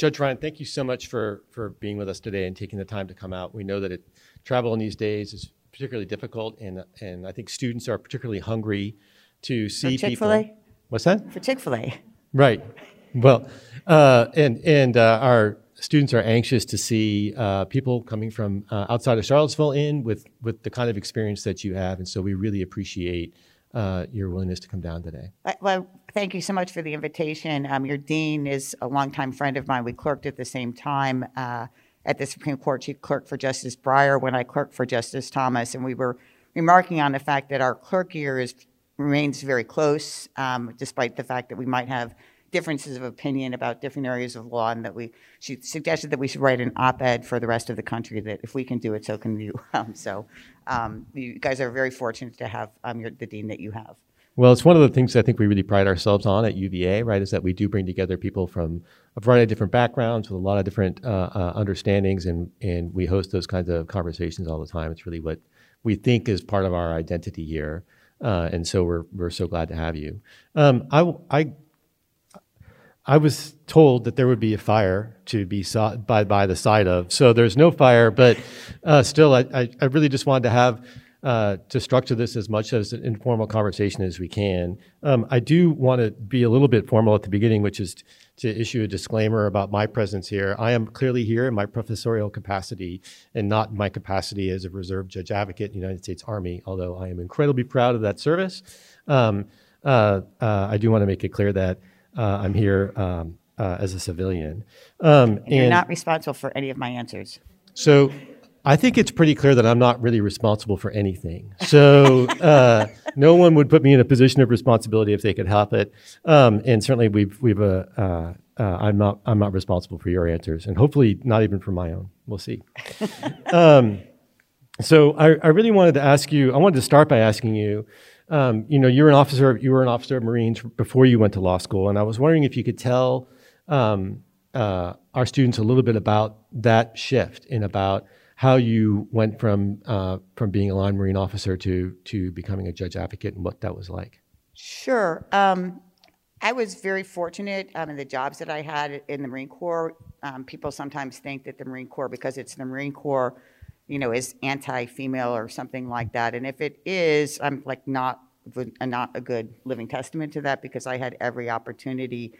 Judge Ryan, thank you so much for, for being with us today and taking the time to come out. We know that it, travel in these days is particularly difficult, and, and I think students are particularly hungry to see For Chick-fil-A? people. What's that? For Chick-fil-A. Right. Well, uh, and and uh, our students are anxious to see uh, people coming from uh, outside of Charlottesville in with with the kind of experience that you have, and so we really appreciate uh, your willingness to come down today. Uh, Well, thank you so much for the invitation. Um, Your dean is a longtime friend of mine. We clerked at the same time uh, at the Supreme Court. She clerked for Justice Breyer when I clerked for Justice Thomas, and we were remarking on the fact that our clerk year is, remains very close, um, despite the fact that we might have differences of opinion about different areas of law, and that we, she suggested that we should write an op-ed for the rest of the country, that if we can do it, so can you. Um, So um, you guys are very fortunate to have um, your- the dean that you have. Well, it's one of the things I think we really pride ourselves on at UVA, right? Is that we do bring together people from a variety of different backgrounds with a lot of different uh, uh, understandings, and and we host those kinds of conversations all the time. It's really what we think is part of our identity here, uh, and so we're we're so glad to have you. Um, I I I was told that there would be a fire to be saw, by, by the side of. So there's no fire, but uh, still, I, I, I really just wanted to have uh, to structure this as much as an informal conversation as we can. Um, I do want to be a little bit formal at the beginning, which is to issue a disclaimer about my presence here. I am clearly here in my professorial capacity and not my capacity as a reserve judge advocate in the United States Army, although I am incredibly proud of that service. Um, uh, uh, I do want to make it clear that uh, I'm here um, uh, as a civilian. Um, And you're not responsible for any of my answers. so I think it's pretty clear that I'm not really responsible for anything. So uh, no one would put me in a position of responsibility if they could help it. Um, and certainly we've we've uh, uh, uh, I'm not I'm not responsible for your answers, and hopefully not even for my own. We'll see. um, so I, I really wanted to ask you. I wanted to start by asking you. Um, you know, you're an officer. You were an officer of Marines before you went to law school, and I was wondering if you could tell um, uh, our students a little bit about that shift and about how you went from uh, from being a line Marine officer to to becoming a judge advocate and what that was like. Sure. Um, I was very fortunate um, in the jobs that I had in the Marine Corps. Um, people sometimes think that the Marine Corps, because it's the Marine Corps, you know, is anti-female or something like that. And if it is, I'm like not not a good living testament to that because I had every opportunity.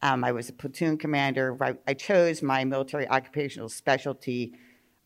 Um, I was a platoon commander. I, I chose my military occupational specialty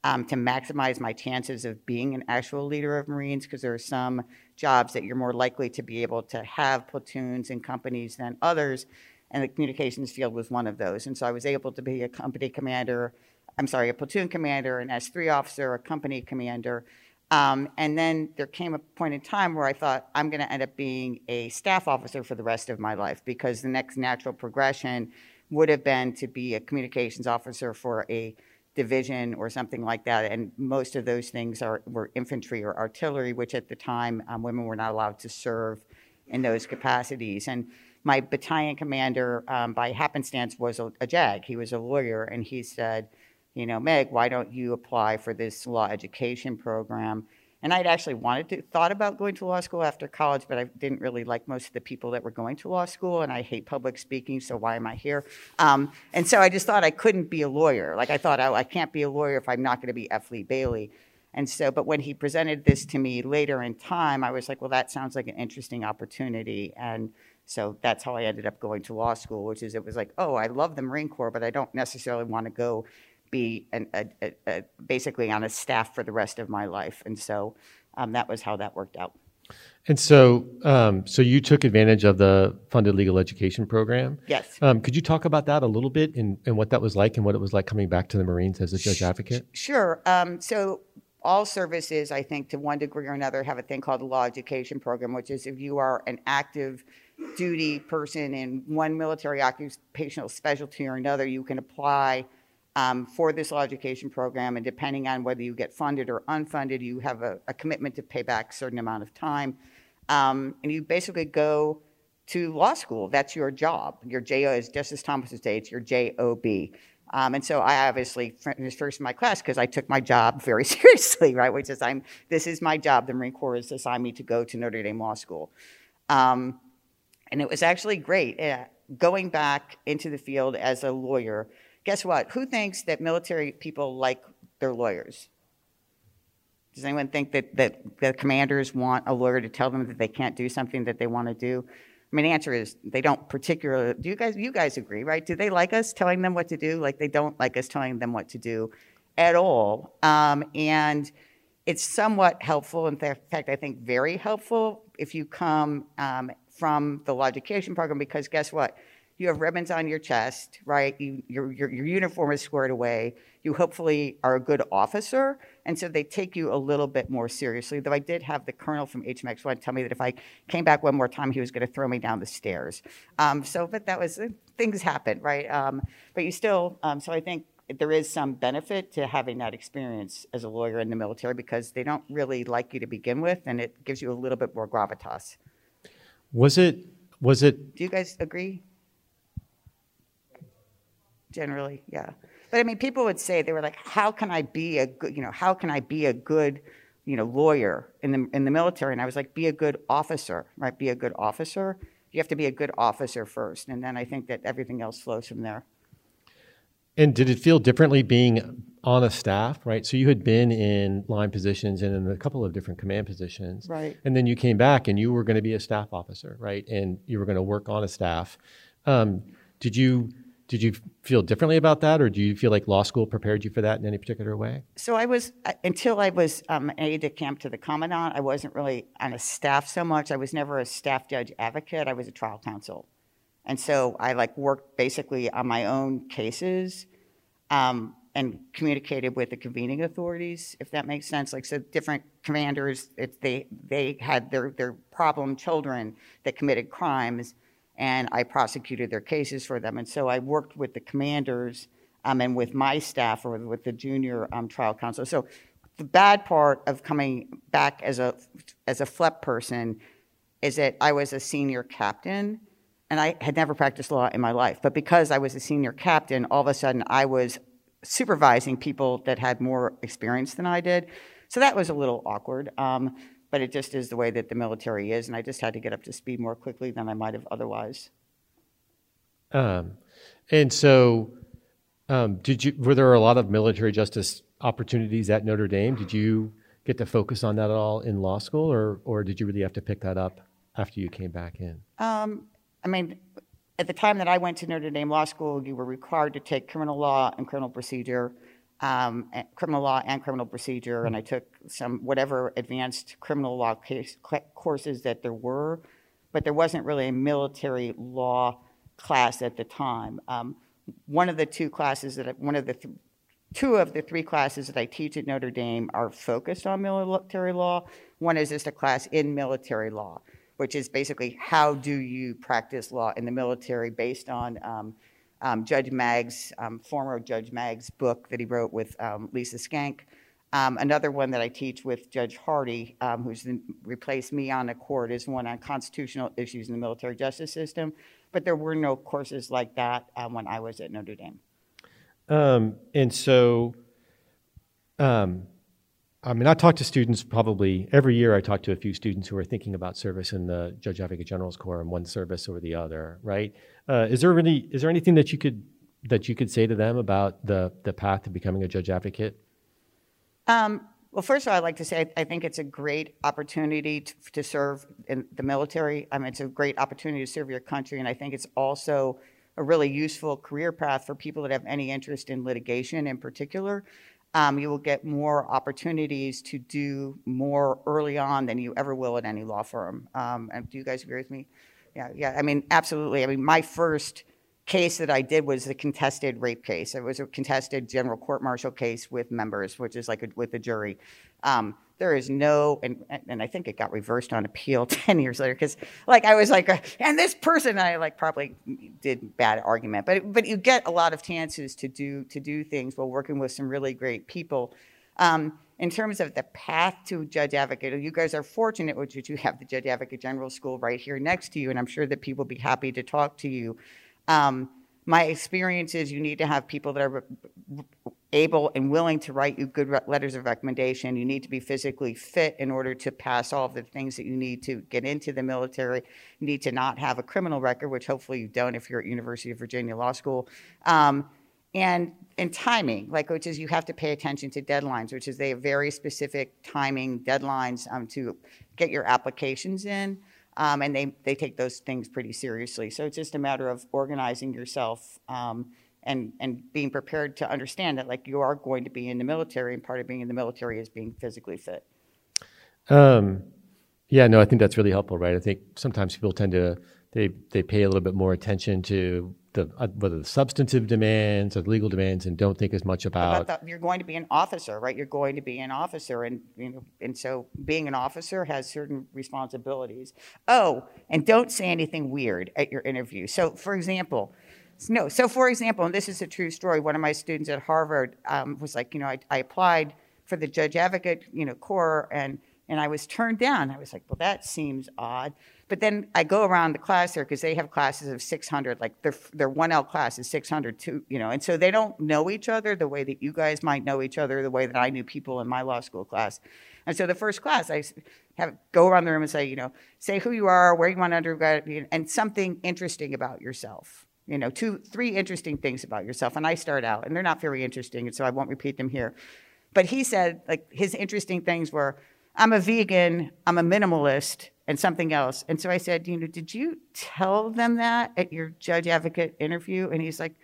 um, to maximize my chances of being an actual leader of Marines because there are some jobs that you're more likely to be able to have platoons and companies than others. And the communications field was one of those. And so I was able to be a company commander, I'm sorry, a platoon commander, an S3 officer, a company commander. Um, and then there came a point in time where I thought I'm going to end up being a staff officer for the rest of my life because the next natural progression would have been to be a communications officer for a division or something like that. And most of those things are were infantry or artillery, which at the time um, women were not allowed to serve in those capacities. And my battalion commander, um, by happenstance, was a, a JAG. He was a lawyer, and he said, "You know, Meg, why don't you apply for this law education program?" And I'd actually wanted to thought about going to law school after college, but I didn't really like most of the people that were going to law school, and I hate public speaking, so why am I here? Um, and so I just thought I couldn't be a lawyer. Like I thought, oh, I can't be a lawyer if I'm not going to be F. Lee Bailey. And so, but when he presented this to me later in time, I was like, well, that sounds like an interesting opportunity. And so that's how I ended up going to law school, which is it was like, oh, I love the Marine Corps, but I don't necessarily want to go be an, a, a, a, basically on a staff for the rest of my life. And so um, that was how that worked out. And so, um, so you took advantage of the funded legal education program. Yes. Um, could you talk about that a little bit and, and what that was like and what it was like coming back to the Marines as a judge advocate? Sure. Um, so all services, I think, to one degree or another, have a thing called the law education program, which is if you are an active duty person in one military occupational specialty or another, you can apply um, for this law education program. And depending on whether you get funded or unfunded, you have a, a commitment to pay back a certain amount of time. Um, and you basically go to law school. That's your job. Your JO, is Justice Thomas it's your JOB. Um, and so I obviously finished first in my class because I took my job very seriously, right? Which is I'm this is my job. The Marine Corps has assigned me to go to Notre Dame Law School, um, and it was actually great. Uh, going back into the field as a lawyer guess what? Who thinks that military people like their lawyers? Does anyone think that, that the commanders want a lawyer to tell them that they can't do something that they want to do? I mean, the answer is they don't particularly. Do you guys? You guys agree, right? Do they like us telling them what to do? Like they don't like us telling them what to do, at all. Um, and it's somewhat helpful. In fact, I think very helpful if you come um, from the law education program because guess what? You have ribbons on your chest, right? You, your, your, your uniform is squared away. You hopefully are a good officer, and so they take you a little bit more seriously. Though I did have the colonel from HMX1 tell me that if I came back one more time, he was going to throw me down the stairs. Um, so, but that was things happen, right? Um, but you still, um, so I think there is some benefit to having that experience as a lawyer in the military because they don't really like you to begin with, and it gives you a little bit more gravitas. Was it? Was it? Do you guys agree? Generally, yeah. But I mean, people would say they were like, "How can I be a good? You know, how can I be a good, you know, lawyer in the in the military?" And I was like, "Be a good officer, right? Be a good officer. You have to be a good officer first, and then I think that everything else flows from there." And did it feel differently being on a staff, right? So you had been in line positions and in a couple of different command positions. Right. And then you came back and you were going to be a staff officer, right? And you were going to work on a staff. Um, did you did you feel differently about that, or do you feel like law school prepared you for that in any particular way? So I was uh, until I was um, aide de camp to the commandant. I wasn't really on a staff so much. I was never a staff judge advocate. I was a trial counsel. And so I like worked basically on my own cases um, and communicated with the convening authorities, if that makes sense. Like so different commanders, if they, they had their, their problem children that committed crimes and I prosecuted their cases for them. And so I worked with the commanders um, and with my staff or with the junior um, trial counsel. So the bad part of coming back as a as a FLEP person is that I was a senior captain and I had never practiced law in my life. But because I was a senior captain, all of a sudden I was supervising people that had more experience than I did. So that was a little awkward. Um, but it just is the way that the military is, and I just had to get up to speed more quickly than I might have otherwise. Um, and so, um, did you? Were there a lot of military justice opportunities at Notre Dame? Did you get to focus on that at all in law school, or or did you really have to pick that up after you came back in? Um, I mean, at the time that I went to Notre Dame Law School, you were required to take criminal law and criminal procedure, um, criminal law and criminal procedure, and I took some whatever advanced criminal law case, courses that there were, but there wasn't really a military law class at the time. Um, one of the two classes that I, one of the th- two of the three classes that I teach at Notre Dame are focused on military law. One is just a class in military law which is basically how do you practice law in the military based on um, um, Judge Maggs, um, former Judge Maggs' book that he wrote with um, Lisa Schenck. Um, another one that I teach with Judge Hardy, um, who's replaced me on the court, is one on constitutional issues in the military justice system. But there were no courses like that when I was at Notre Dame. and so, I mean, I talk to students probably every year. I talk to a few students who are thinking about service in the Judge Advocate General's Corps and one service or the other. Right? Uh, is there really is there anything that you could that you could say to them about the the path to becoming a judge advocate? Um, well, first of all, I'd like to say I think it's a great opportunity to, to serve in the military. I mean, it's a great opportunity to serve your country, and I think it's also a really useful career path for people that have any interest in litigation in particular um, you will get more opportunities to do more early on than you ever will at any law firm. Um, and do you guys agree with me? Yeah, yeah. I mean, absolutely. I mean, my first case that I did was a contested rape case. It was a contested general court martial case with members, which is like a, with a jury. Um, there is no, and, and I think it got reversed on appeal 10 years later because, like, I was like, uh, and this person, I like probably did bad argument, but but you get a lot of chances to do to do things while working with some really great people. Um, in terms of the path to judge advocate, you guys are fortunate which you have the judge advocate general school right here next to you, and I'm sure that people will be happy to talk to you. Um, my experience is you need to have people that are able and willing to write you good letters of recommendation. You need to be physically fit in order to pass all of the things that you need to get into the military. You need to not have a criminal record, which hopefully you don't if you're at University of Virginia Law School. Um, and and timing, like which is you have to pay attention to deadlines, which is they have very specific timing deadlines um, to get your applications in, um, and they they take those things pretty seriously. So it's just a matter of organizing yourself. Um, and, and being prepared to understand that like you are going to be in the military and part of being in the military is being physically fit um, yeah no i think that's really helpful right i think sometimes people tend to they they pay a little bit more attention to the uh, whether the substantive demands or the legal demands and don't think as much about, about the, you're going to be an officer right? You're going to be an officer and you know and so being an officer has certain responsibilities. Oh and don't say anything weird at your interview. So for example no so for example and this is a true story one of my students at harvard um, was like you know I, I applied for the judge advocate you know corps and and i was turned down i was like well that seems odd but then I go around the class there because they have classes of 600, like their, their 1L class is 600 too, you know, and so they don't know each other the way that you guys might know each other, the way that I knew people in my law school class. And so the first class, I have go around the room and say, you know, say who you are, where you want to undergrad, and something interesting about yourself. You know, two, three interesting things about yourself. And I start out, and they're not very interesting, and so I won't repeat them here. But he said, like, his interesting things were, I'm a vegan, I'm a minimalist, and something else. And so I said, you know, did you tell them that at your judge advocate interview? And he's like,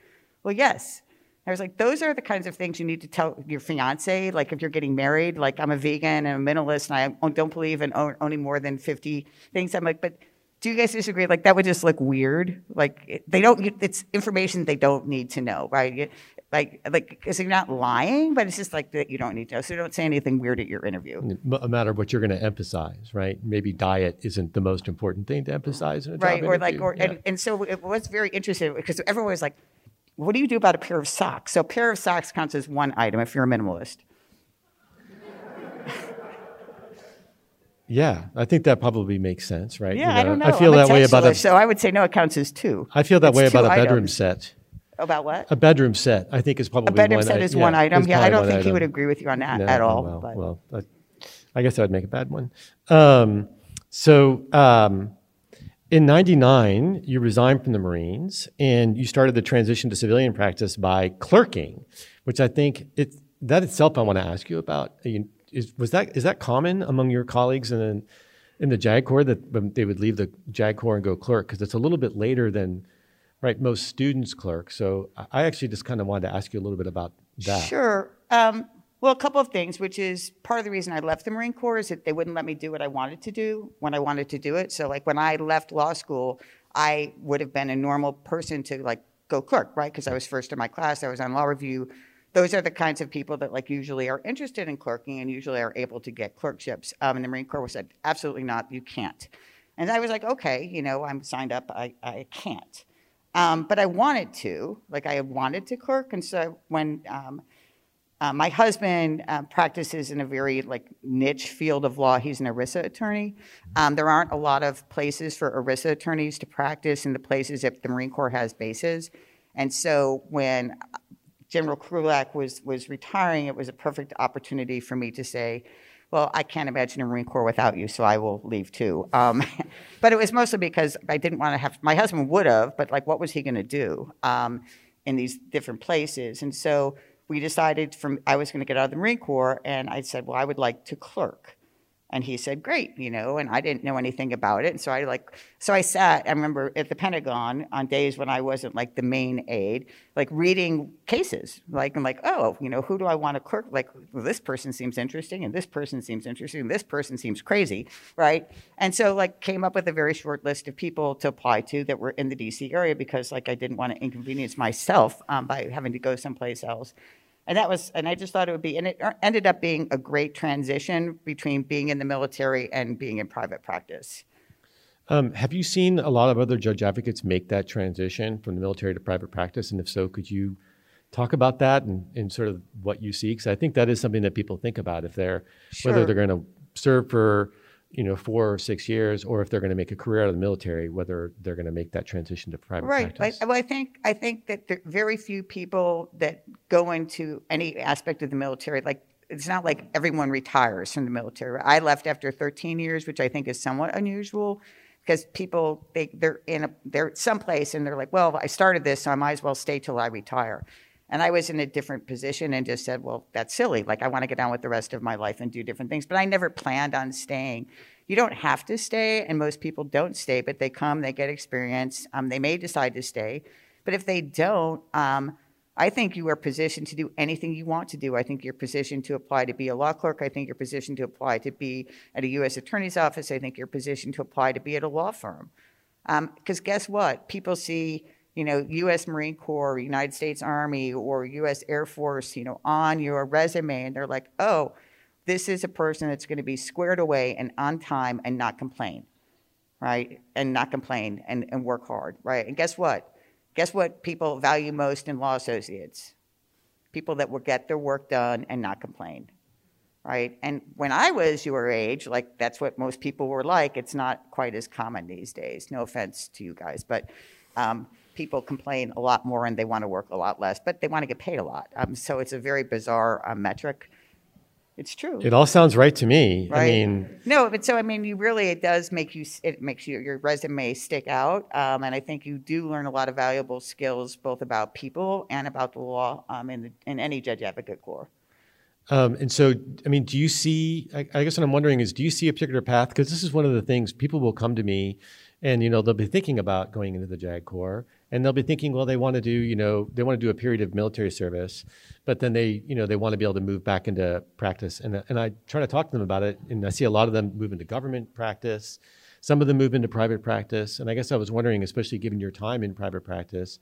well, yes. I was like, those are the kinds of things you need to tell your fiance. Like if you're getting married, like I'm a vegan and a minimalist and I don't believe in owning more than 50 things. I'm like, but do you guys disagree? Like that would just look weird. Like they don't, it's information they don't need to know, right? Like like because you're not lying, but it's just like that you don't need to know. So don't say anything weird at your interview. A matter of what you're going to emphasize, right? Maybe diet isn't the most important thing to emphasize in a right, job or interview. like, or Yeah. and, and so it was very interesting because everyone was like, "What do you do about a pair of socks?" So a pair of socks counts as one item if you're a minimalist. yeah, I think that probably makes sense, right? Yeah, You I don't know. I feel I'm that way about a. so I would say no, it counts as two. I feel that It's way about a bedroom set. About what? A bedroom set, I think, is probably A bedroom one set i- is yeah, one item. is Yeah, I don't think he would agree with you on that No, at oh, all. Well, but- well I, I guess I would make a bad one. Um, so um, in '99, you resigned from the Marines and you started the transition to civilian practice by clerking, which I think it that itself I want to ask you about. You- Is, was that is that common among your colleagues in the, in the JAG Corps that they would leave the JAG Corps and go clerk because it's a little bit later than right most students clerk. So I- actually just kind of wanted to ask you a little bit about that. Sure. Um, well, a couple of things, which is part of the reason I left the Marine Corps is that they wouldn't let me do what I wanted to do when I wanted to do it. So, like when I left law school, I would have been a normal person to like go clerk, right? Because I was first in my class, I was on law review. Those are the kinds of people that like usually are interested in clerking and usually are able to get clerkships. Um, and the Marine Corps said, absolutely not, you can't. And I was like, okay, you know, I'm signed up, I, I can't. Um, but I wanted to, like I wanted to clerk. And so when um, uh, my husband uh, practices in a very like niche field of law. He's an ERISA attorney. Um, there aren't a lot of places for ERISA attorneys to practice in the places if the Marine Corps has bases. And so when General Krulak was was retiring, it was a perfect opportunity for me to say, "Well, I can't imagine a Marine Corps without you, so I will leave too." Um, but it was mostly because I didn't want to have. My husband would have, but like, what was he going to do um, in these different places? And so we decided from I was going to get out of the Marine Corps, and I said, "Well, I would like to clerk." And he said, "Great," you know, and I didn't know anything about it, and so I like, so I sat. I remember at the Pentagon on days when I wasn't like the main aide, like reading cases, like I'm like, oh, you know, who do I want to clerk? Like, well, this person seems interesting, and this person seems interesting, and this person seems crazy, right? And so like came up with a very short list of people to apply to that were in the D.C. area because like I didn't want to inconvenience myself um, by having to go someplace else. And that was, and I just thought it would be, and it er, ended up being a great transition between being in the military and being in private practice. Um, have you seen a lot of other judge advocates make that transition from the military to private practice? And if so, could you talk about that and, and sort of what you see? Because I think that is something that people think about if they're Sure. whether they're going to serve for you know four or six years, or if they're going to make a career out of the military, whether they're going to make that transition to private Right. Practice. well, I think I think that there are very few people that go into any aspect of the military. Like it's not like everyone retires from the military. I left after 13 years, which I think is somewhat unusual, because people they they're in a they're someplace and they're like, well, I started this, so I might as well stay till I retire. And I was in a different position and just said, well, that's silly. Like, I want to get on with the rest of my life and do different things. But I never planned on staying. You don't have to stay, and most people don't stay, but they come, they get experience. Um, they may decide to stay. But if they don't, um, I think you are positioned to do anything you want to do. I think you're positioned to apply to be a law clerk. I think you're positioned to apply to be at a U.S. Attorney's Office. I think you're positioned to apply to be at a law firm. Because um, guess what? People see, you know, U.S. Marine Corps, United States Army, or U.S. Air Force, you know, on your resume, and they're like, oh, this is a person that's going to be squared away and on time and not complain, right? And not complain and, and work hard, right? And guess what? Guess what people value most in law associates? People that will get their work done and not complain, right? And when I was your age, like that's what most people were like. It's not quite as common these days. No offense to you guys, but um, people complain a lot more and they want to work a lot less, but they want to get paid a lot. Um, so it's a very bizarre uh, metric. It's true. It all sounds right to me. Right? I mean, no, but so I mean, you really it does make you it makes you, your resume stick out, um, and I think you do learn a lot of valuable skills both about people and about the law um, in the, in any judge advocate corps. Um, and so, I mean, do you see? I, I guess what I'm wondering is, do you see a particular path? Because this is one of the things people will come to me, and you know they'll be thinking about going into the JAG Corps, and they'll be thinking, well, they want to do, you know, they want to do a period of military service, but then they, you know, they want to be able to move back into practice. And, and I try to talk to them about it, and I see a lot of them move into government practice. Some of them move into private practice. And I guess I was wondering, especially given your time in private practice,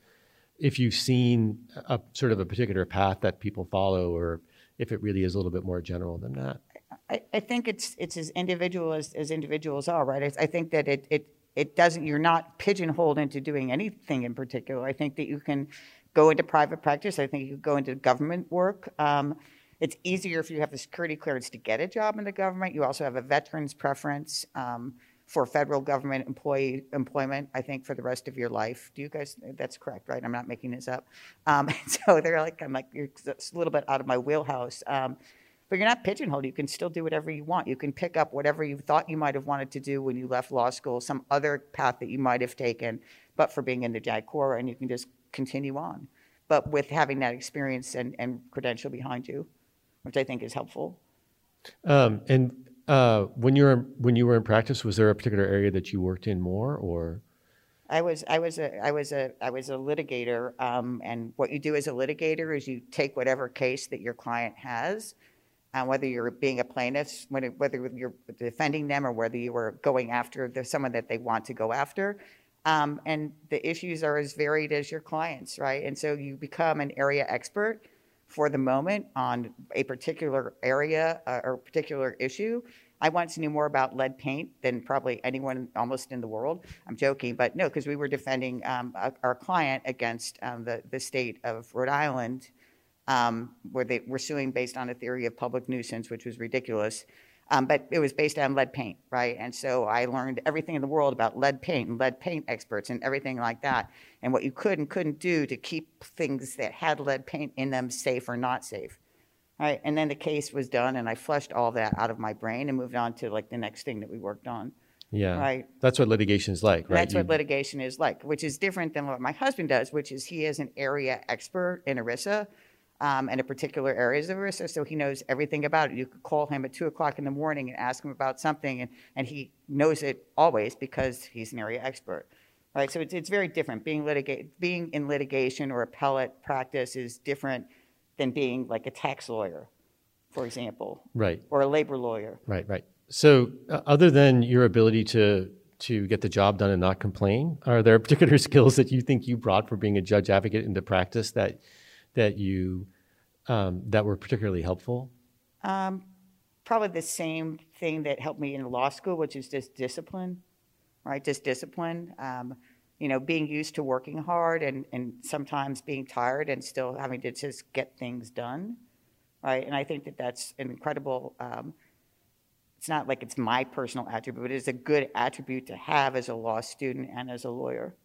if you've seen a sort of a particular path that people follow, or if it really is a little bit more general than that. I, I think it's it's as individual as, as individuals are, right? I, I think that it, it it doesn't you're not pigeonholed into doing anything in particular. I think that you can go into private practice. I think you can go into government work. Um, it's easier if you have the security clearance to get a job in the government. You also have a veterans preference um, for federal government employee employment i think for the rest of your life. Do you guys that's correct right? I'm not making this up. Um, so they're like i'm like you're a little bit out of my wheelhouse. Um, but you're not pigeonholed. You can still do whatever you want. You can pick up whatever you thought you might have wanted to do when you left law school, some other path that you might have taken, but for being in the JAG Corps, and you can just continue on. But with having that experience and, and credential behind you, which I think is helpful. Um, and uh, when you were when you were in practice, was there a particular area that you worked in more, or? I was I was a I was a I was a litigator, um, and what you do as a litigator is you take whatever case that your client has, uh, whether you're being a plaintiff, whether, you're defending them or whether you are going after the, someone that they want to go after. Um, and the issues are as varied as your clients, right? And so you become an area expert for the moment on a particular area uh, or particular issue. I once knew more about lead paint than probably anyone almost in the world. I'm joking, but no, because we were defending um, our client against um, the, the state of Rhode Island um, where they were suing based on a theory of public nuisance, which was ridiculous. Um, but it was based on lead paint, right? And so I learned everything in the world about lead paint and lead paint experts and everything like that, and what you could and couldn't do to keep things that had lead paint in them safe or not safe. Right? And then the case was done, and I flushed all that out of my brain and moved on to like the next thing that we worked on. Yeah. Right. That's what litigation is like, right? That's what litigation is like, which is different than what my husband does, which is he is an area expert in ERISA um, and a particular areas of risk, so he knows everything about it. You could call him at two o'clock in the morning and ask him about something, and, and he knows it always because he's an area expert. Right, so it's, it's very different. Being litigate, being in litigation or appellate practice is different than being like a tax lawyer, for example, right, or a labor lawyer. Right, right. So, uh, other than your ability to to get the job done and not complain, are there particular skills that you think you brought for being a judge advocate into practice that that you um, that were particularly helpful? Um, probably the same thing that helped me in law school, which is just discipline, right? Just discipline. Um, you know, being used to working hard and, and sometimes being tired and still having to just get things done, right? And I think that that's an incredible. Um, it's not like it's my personal attribute, but it's a good attribute to have as a law student and as a lawyer.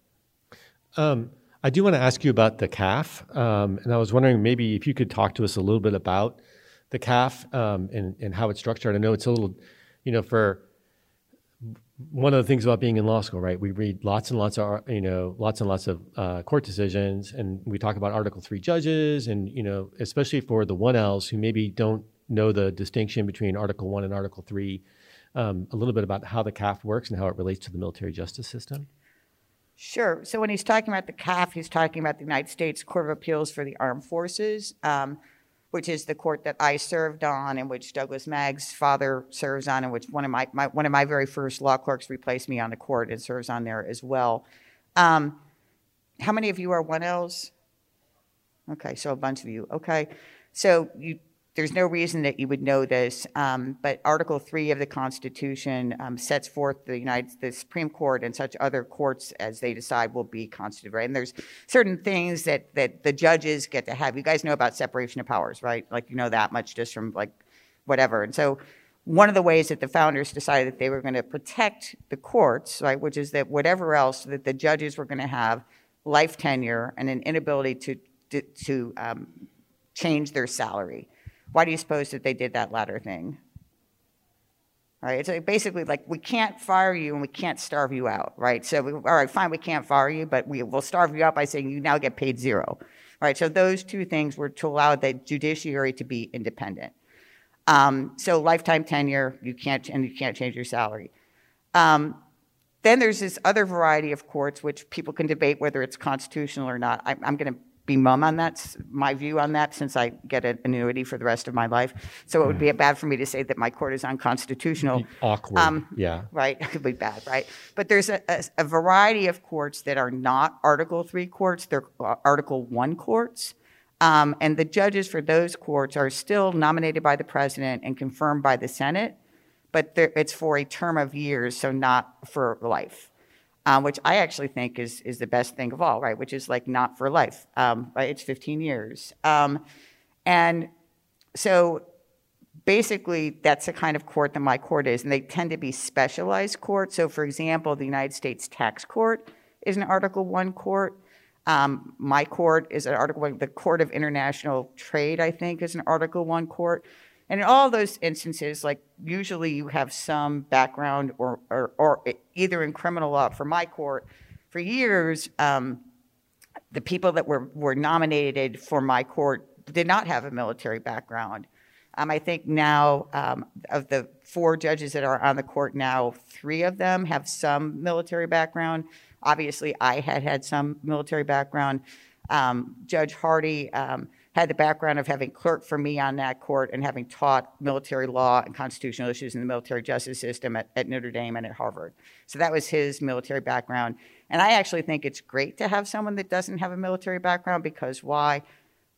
Um, I do want to ask you about the CAAF, um, and I was wondering maybe if you could talk to us a little bit about the CAAF um, and, and how it's structured. I know it's a little, you know, for one of the things about being in law school, right? We read lots and lots of, you know, lots and lots of uh, court decisions, and we talk about Article Three judges, and you know, especially for the one Ls who maybe don't know the distinction between Article One and Article Three. Um, a little bit about how the CAAF works and how it relates to the military justice system. Sure. So when he's talking about the CAAF, he's talking about the United States Court of Appeals for the Armed Forces. Um, which is the court that I served on, and which Douglas Magg's father serves on, and which one of my, my one of my very first law clerks replaced me on the court and serves on there as well. Um, how many of you are one Ls? Okay, so a bunch of you. Okay, so you there's no reason that you would know this, um, but Article 3 of the Constitution um, sets forth the United the Supreme Court and such other courts as they decide will be constituted, right? And there's certain things that, that the judges get to have. You guys know about separation of powers, right? Like, you know that much just from like whatever. And so one of the ways that the founders decided that they were going to protect the courts, right, which is that whatever else that the judges were going to have life tenure and an inability to, to, to um, change their salary. Why do you suppose that they did that latter thing? All right, it's basically like we can't fire you and we can't starve you out, right? So, we, all right, fine, we can't fire you, but we will starve you out by saying you now get paid zero, right? So those two things were to allow the judiciary to be independent. Um, so lifetime tenure, you can't, and you can't change your salary. Um, then there's this other variety of courts which people can debate whether it's constitutional or not. I, I'm going to be mum on that, my view on that, since I get an annuity for the rest of my life. So it would be bad for me to say that my court is unconstitutional. Awkward. Um, yeah. Right. It could be bad, right? But there's a, a, a, variety of courts that are not Article 3 courts, they're uh, Article 1 courts. Um, and the judges for those courts are still nominated by the president and confirmed by the Senate, but it's for a term of years, so not for life um, which I actually think is is the best thing of all, right? Which is like not for life, um, right? It's 15 years, um, and so basically that's the kind of court that my court is, and they tend to be specialized courts. So, for example, the United States Tax Court is an Article One court. Um, my court is an Article One. The Court of International Trade, I think, is an Article One court. And in all those instances, like usually you have some background or, or, or either in criminal law for my court. For years, um, the people that were, were nominated for my court did not have a military background. Um, I think now, um, of the four judges that are on the court now, three of them have some military background. Obviously, I had had some military background. Um, Judge Hardy um, had the background of having clerked for me on that court and having taught military law and constitutional issues in the military justice system at, at, Notre Dame and at Harvard. So that was his military background. And I actually think it's great to have someone that doesn't have a military background because why?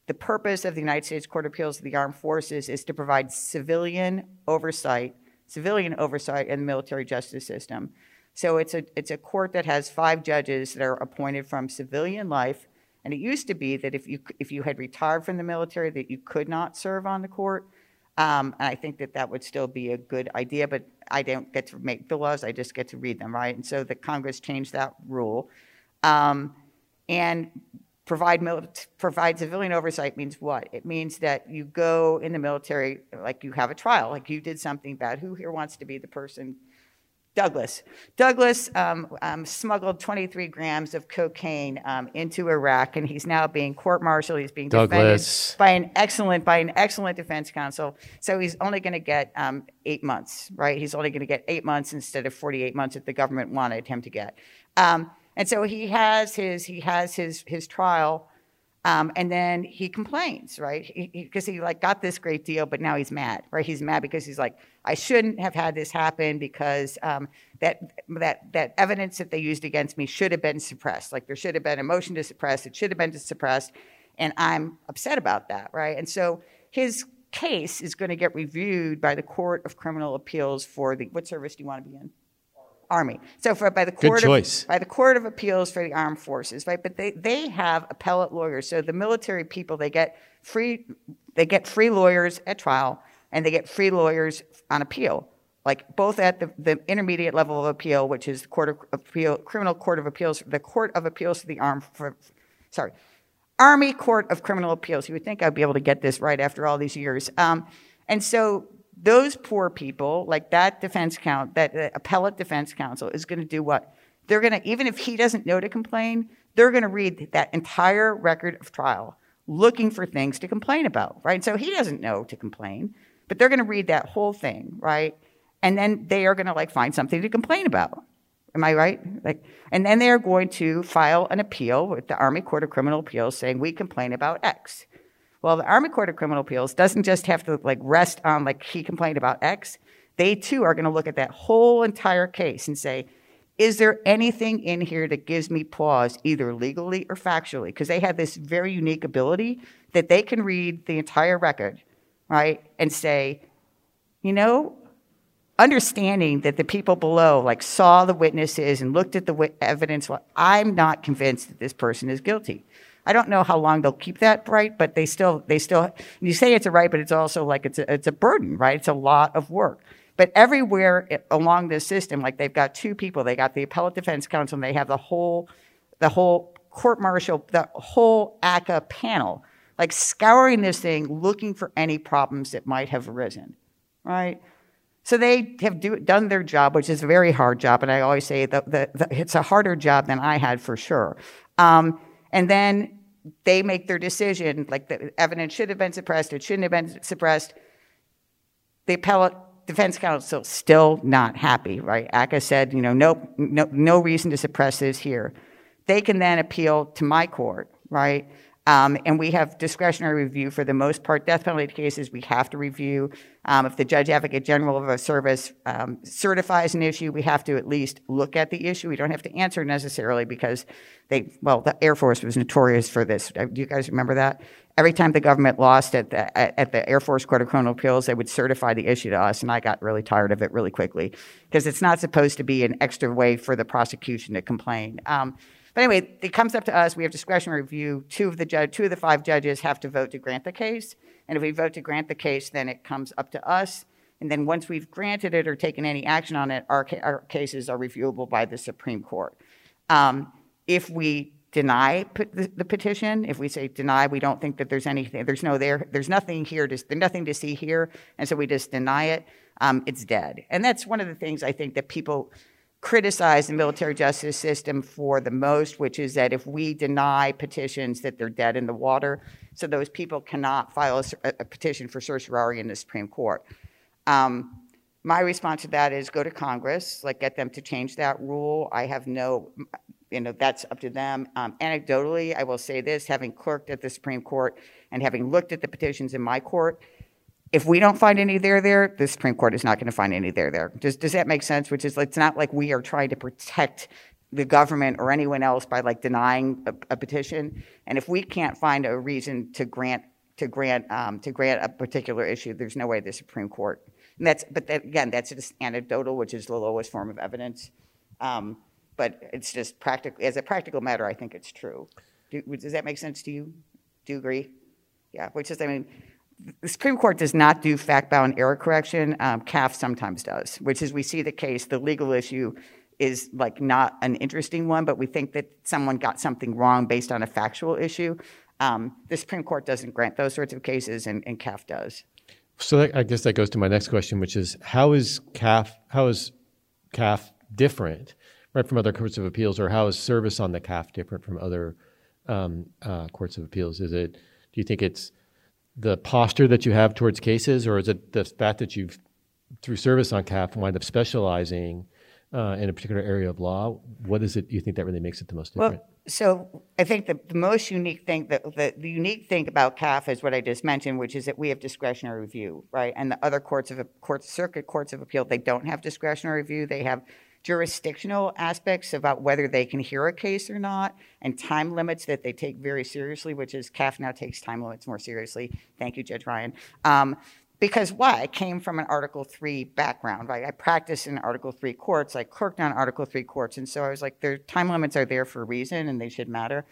The purpose of the United States Court of Appeals of the Armed Forces is to provide civilian oversight, civilian oversight in the military justice system. So it's a, it's a court that has five judges that are appointed from civilian life and it used to be that if you, if you had retired from the military, that you could not serve on the court. Um, and I think that that would still be a good idea, but I don't get to make the laws, I just get to read them, right? And so the Congress changed that rule. Um, and provide, provide civilian oversight means what? It means that you go in the military, like you have a trial, like you did something bad. Who here wants to be the person Douglas. Douglas um, um, smuggled 23 grams of cocaine um, into Iraq, and he's now being court-martialed. He's being Douglas. defended by an excellent by an excellent defense counsel. So he's only going to get um, eight months, right? He's only going to get eight months instead of 48 months that the government wanted him to get. Um, and so he has his he has his his trial. Um, and then he complains, right? Because he, he, he, like got this great deal, but now he's mad, right? He's mad because he's like, I shouldn't have had this happen because um, that that that evidence that they used against me should have been suppressed. Like there should have been a motion to suppress. It should have been suppressed, and I'm upset about that, right? And so his case is going to get reviewed by the Court of Criminal Appeals for the what service do you want to be in? Army. So for by the court of, by the Court of Appeals for the Armed Forces, right? But they, they have appellate lawyers. So the military people they get free they get free lawyers at trial and they get free lawyers on appeal, like both at the, the intermediate level of appeal, which is the Court of Appeal, Criminal Court of Appeals, the Court of Appeals for the Armed, for, sorry, Army Court of Criminal Appeals. You would think I'd be able to get this right after all these years. Um, and so those poor people, like that defense count, that uh, appellate defense counsel is going to do what? They're going to, even if he doesn't know to complain, they're going to read that entire record of trial looking for things to complain about, right? So he doesn't know to complain, but they're going to read that whole thing, right? And then they are going to like find something to complain about. Am I right? Like, and then they are going to file an appeal with the Army Court of Criminal Appeals saying we complain about X. Well, the Army Court of Criminal Appeals doesn't just have to like rest on like he complained about X. They too are going to look at that whole entire case and say, is there anything in here that gives me pause, either legally or factually? Because they have this very unique ability that they can read the entire record, right, and say, you know, understanding that the people below like saw the witnesses and looked at the evidence, well, I'm not convinced that this person is guilty. I don't know how long they'll keep that right, but they still, they still, you say it's a right, but it's also like it's a, it's a burden, right? It's a lot of work. But everywhere along this system, like they've got two people, they got the appellate defense counsel, and they have the whole, the whole court martial, the whole ACCA panel, like scouring this thing, looking for any problems that might have arisen, right? So they have do, done their job, which is a very hard job, and I always say that it's a harder job than I had for sure. Um, and then they make their decision, like the evidence should have been suppressed, it shouldn't have been suppressed. The appellate defense counsel still not happy, right? ACCA said, you know, no, no, no reason to suppress this here. They can then appeal to my court, right? Um, and we have discretionary review for the most part. Death penalty cases we have to review. Um, if the judge advocate general of a service um, certifies an issue, we have to at least look at the issue. We don't have to answer necessarily because they, well, the Air Force was notorious for this. Uh, do you guys remember that? Every time the government lost at the, at the Air Force Court of Criminal Appeals, they would certify the issue to us, and I got really tired of it really quickly because it's not supposed to be an extra way for the prosecution to complain. Um, but anyway, it comes up to us. We have discretionary review. Two of the two of the five judges have to vote to grant the case. And if we vote to grant the case, then it comes up to us. And then once we've granted it or taken any action on it, our, ca- our cases are reviewable by the Supreme Court. Um, if we deny the, the petition, if we say deny, we don't think that there's anything, there's no there, there's nothing here, to, there's nothing to see here, and so we just deny it, um, it's dead. And that's one of the things I think that people criticize the military justice system for the most, which is that if we deny petitions, that they're dead in the water. So those people cannot file a, a petition for certiorari in the Supreme Court. Um, my response to that is go to Congress, like get them to change that rule. I have no, you know, that's up to them. Um, anecdotally, I will say this: having clerked at the Supreme Court and having looked at the petitions in my court, if we don't find any there there, the Supreme Court is not going to find any there there. Does does that make sense? Which is, it's not like we are trying to protect the government or anyone else by like denying a, a petition. And if we can't find a reason to grant to grant um, to grant a particular issue, there's no way the Supreme Court. And that's but that, again, that's just anecdotal, which is the lowest form of evidence. Um, but it's just practical. As a practical matter, I think it's true. Do, does that make sense to you? Do you agree? Yeah. Which is, I mean the Supreme Court does not do fact-bound error correction. Um, CAAF sometimes does, which is we see the case, the legal issue is like not an interesting one, but we think that someone got something wrong based on a factual issue. Um, the Supreme Court doesn't grant those sorts of cases, and, and CAAF does. So that, I guess that goes to my next question, which is how is CAAF how is CAAF different, right, from other courts of appeals, or how is service on the CAAF different from other um, uh, courts of appeals? Is it do you think it's the posture that you have towards cases, or is it the fact that you've, through service on CAAF, wind up specializing uh, in a particular area of law? What is it you think that really makes it the most different? Well, so I think the, the most unique thing, the, the, the unique thing about CAAF is what I just mentioned, which is that we have discretionary review, right? And the other courts of courts, circuit courts of appeal, they don't have discretionary review. They have jurisdictional aspects about whether they can hear a case or not, and time limits that they take very seriously, which is CAAF now takes time limits more seriously. Thank you, Judge Ryan. Um, because why? I came from an Article Three background, right? I practiced in Article Three courts. I clerked on Article Three courts, and so I was like, their time limits are there for a reason, and they should matter.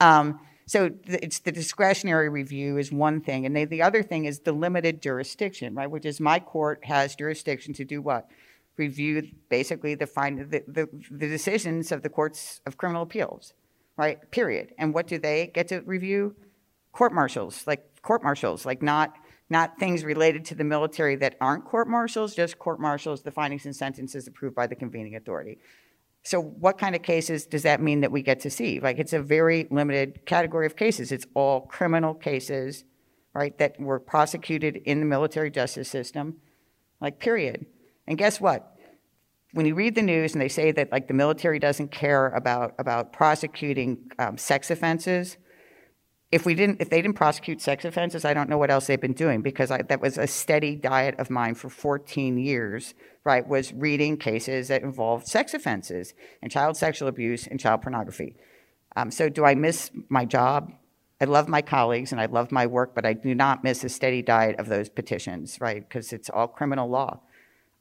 Um, so it's the discretionary review is one thing, and they, the other thing is the limited jurisdiction, right? Which is my court has jurisdiction to do what? Review basically the, find, the, the, the decisions of the courts of criminal appeals, right? Period. And what do they get to review? Court martials, like court martials, like not not things related to the military that aren't court martials, just court martials, the findings and sentences approved by the convening authority. So, what kind of cases does that mean that we get to see? Like, it's a very limited category of cases. It's all criminal cases, right, that were prosecuted in the military justice system, like, period. And guess what? When you read the news and they say that, like, the military doesn't care about, about prosecuting um, sex offenses, if we didn't if they didn't prosecute sex offenses i don't know what else they've been doing because I, that was a steady diet of mine for 14 years right was reading cases that involved sex offenses and child sexual abuse and child pornography. Um, so do i miss my job? I love my colleagues and i love my work but i do not miss a steady diet of those petitions right because it's all criminal law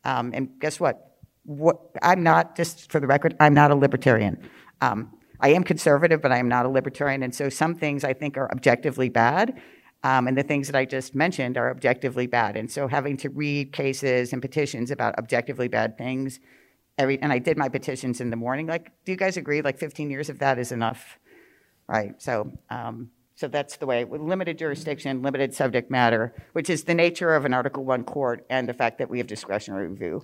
um, and guess what? what i'm not just for the record i'm not a libertarian um, I am conservative, but I am not a libertarian. And so some things I think are objectively bad. Um, and the things that I just mentioned are objectively bad. And so having to read cases and petitions about objectively bad things, every, and I did my petitions in the morning. Like, do you guys agree? Like 15 years of that is enough, right? So, um, so that's the way. With limited jurisdiction, limited subject matter, which is the nature of an Article One court, and the fact that we have discretionary review.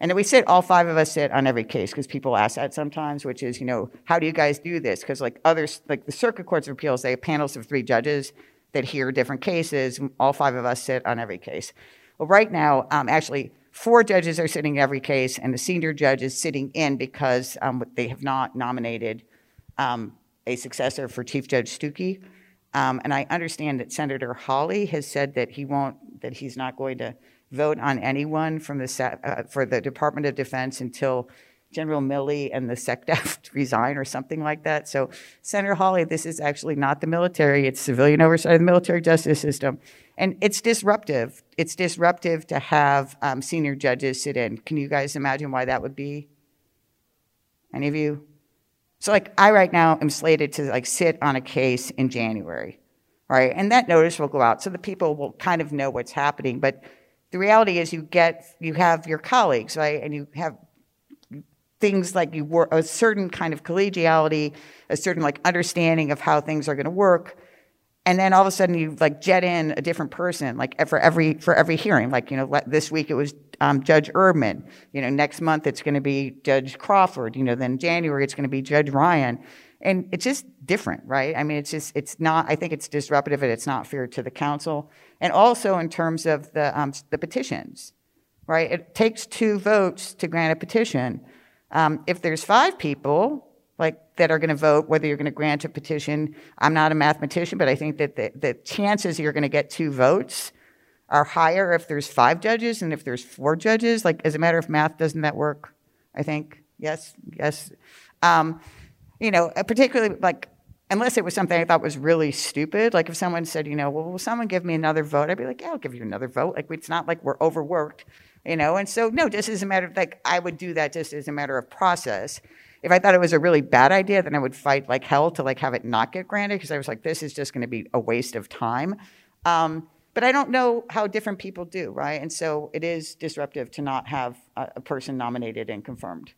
And then we sit, all five of us sit on every case because people ask that sometimes, which is, you know, how do you guys do this? Because like others, like the circuit courts of appeals, they have panels of three judges that hear different cases. All five of us sit on every case. Well, right now, um, actually, four judges are sitting in every case, and the senior judge is sitting in because um, they have not nominated um, a successor for Chief Judge Stucky. Um, and I understand that Senator Hawley has said that he won't, that he's not going to vote on anyone from the uh, for the Department of Defense until General Milley and the SecDef resign or something like that. So, Senator Hawley, this is actually not the military; it's civilian oversight of the military justice system, and it's disruptive. It's disruptive to have um, senior judges sit in. Can you guys imagine why that would be? Any of you? So, like, I right now am slated to like sit on a case in January, right? And that notice will go out, so the people will kind of know what's happening, but the reality is you get you have your colleagues right? And you have things like you work a certain kind of collegiality a certain like understanding of how things are going to work and then all of a sudden you like jet in a different person like for every for every hearing. Like you know this week it was um, judge erdmann. You know next month it's going to be judge crawford. You know then january it's going to be judge ryan. And it's just different right? I mean it's just it's not i think it's disruptive and it's not fair to the counsel. And also in terms of the, um, the petitions, right? It takes two votes to grant a petition. Um, if there's five people, that are going to vote whether you're going to grant a petition, I'm not a mathematician, but I think that the, the chances you're going to get two votes are higher if there's five judges and if there's four judges. Like as a matter of math, doesn't that work? I think yes, yes. Um, you know, particularly like unless it was something I thought was really stupid. Like if someone said, you know, well, will someone give me another vote? I'd be like, yeah, I'll give you another vote. Like it's not like we're overworked, you know. And so no, just as a matter of like, I would do that just as a matter of process. If I thought it was a really bad idea, then I would fight like hell to like have it not get granted because I was like, this is just going to be a waste of time. Um, but I don't know how different people do, right? And so it is disruptive to not have a, a person nominated and confirmed.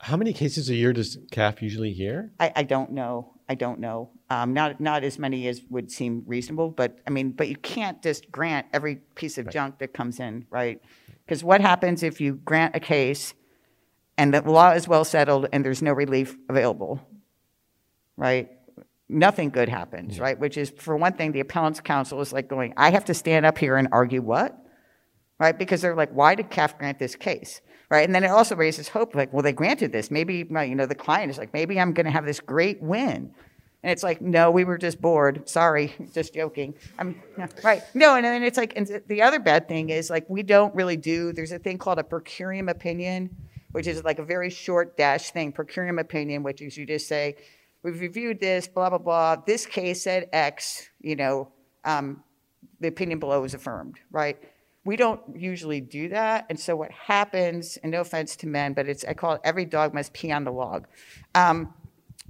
How many cases a year does CAAF usually hear? I, I don't know. I don't know. Um, not not as many as would seem reasonable, but I mean, but you can't just grant every piece of right. junk that comes in, right? Because what happens if you grant a case and the law is well settled and there's no relief available, right? Nothing good happens, yeah. right? Which is, for one thing, the appellant's counsel is like going, I have to stand up here and argue what? Right? Because they're like, why did CAAF grant this case? right? And then it also raises hope, like, well, they granted this. Maybe, my, you know, the client is like, maybe I'm going to have this great win. And it's like, no, we were just bored. Sorry, just joking. I'm right. No, and then it's like, and the other bad thing is like, we don't really do. There's a thing called a per curiam opinion, which is like a very short dash thing. Per curiam opinion, which is you just say, we've reviewed this, blah blah blah. This case said X. You know, um, the opinion below is affirmed, right? we don't usually do that. And so what happens, and no offense to men, but it's I call it every dog must pee on the log, um,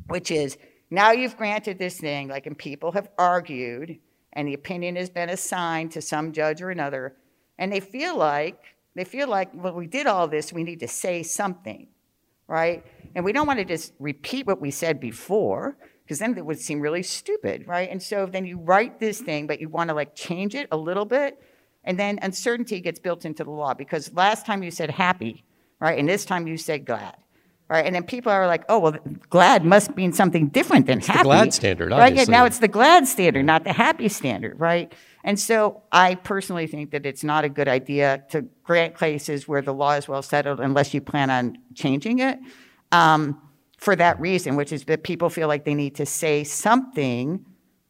which is now you've granted this thing, like and people have argued, and the opinion has been assigned to some judge or another, and they feel like they feel like well we did all this, we need to say something, right? And we don't want to just repeat what we said before because then it would seem really stupid, right? And so then you write this thing, but you want to like change it a little bit, and then uncertainty gets built into the law because last time you said happy, right, and this time you said glad. Right, and then people are like, "Oh, well, glad must mean something different than It's happy." the glad standard, right? Yeah, obviously. now it's the glad standard, not the happy standard, right? And so I personally think that it's not a good idea to grant cases where the law is well settled unless you plan on changing it um, for that reason, which is that people feel like they need to say something,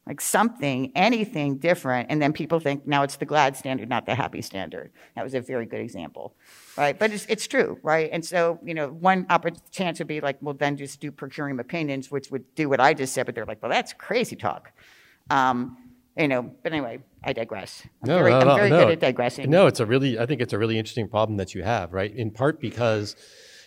like something, anything different, and then people think now it's the glad standard, not the happy standard. That was a very good example, right? But it's, it's true, right? And so, you know, one chance would be like, well, then just do per curiam opinions, which would do what I just said, but they're like, well, that's crazy talk. Um, you know, but anyway, I digress. I'm No, very, no, I'm very no. good at digressing. No, it's a really, I think it's a really interesting problem that you have, right? In part because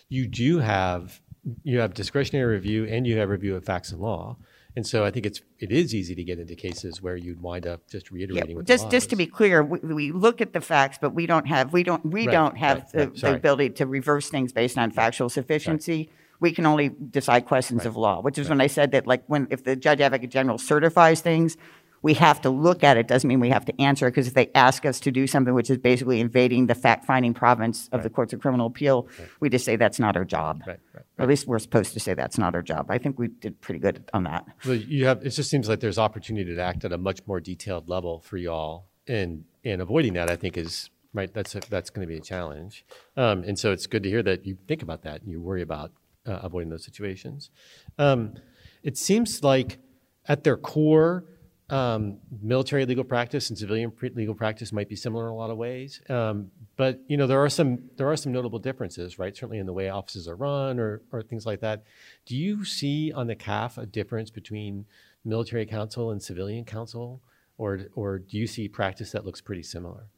you do have, you have discretionary review and you have review of facts and law. And so I think it's, it is easy to get into cases where you'd wind up just Yeah, reiterating what just just to be clear, we, we look at the facts, but we don't have we don't we Right, don't have right, the, right, the ability to reverse things based on factual sufficiency. We can only decide questions of law, which is when I said that like when if the judge advocate general certifies things, we have to look at it. Doesn't mean we have to answer because if they ask us to do something which is basically invading the fact finding province of the courts of criminal appeal, we just say that's not our job. Right, right, Or at least we're supposed to say that's not our job. I think we did pretty good on that. Well, you have, it just seems like there's opportunity to act at a much more detailed level for y'all. And, and avoiding that, I think is, right, that's, a- that's going to be a challenge. Um, and so it's good to hear that you think about that and you worry about uh, avoiding those situations. Um, it seems like at their core, um, military legal practice and civilian pre- legal practice might be similar in a lot of ways. Um, but you know there are some there are some notable differences, right? Certainly in the way offices are run or or things like that. Do you see on the CAAF a difference between military counsel and civilian counsel, or or do you see practice that looks pretty similar?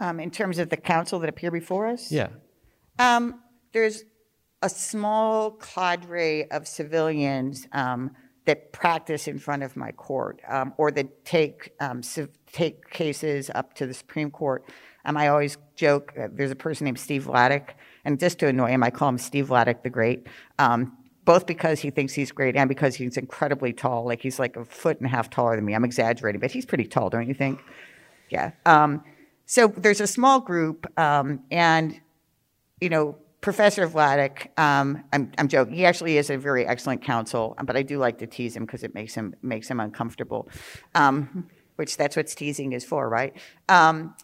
Um, in terms of the counsel that appear before us, Yeah. Um, there's a small cadre of civilians um, that practice in front of my court um, or that take um, take cases up to the Supreme Court. Um, I always joke. Uh, there's a person named Steve Vladeck, and just to annoy him, I call him Steve Vladeck the Great. Um, both because he thinks he's great and because he's incredibly tall. Like he's like a foot and a half taller than me. I'm exaggerating, but he's pretty tall, don't you think? Yeah. Um, so there's a small group, um, and you know, Professor Vladeck, um, I'm, I'm joking. He actually is a very excellent counsel, but I do like to tease him because it makes him makes him uncomfortable. Um, which that's what teasing is for, right? Um,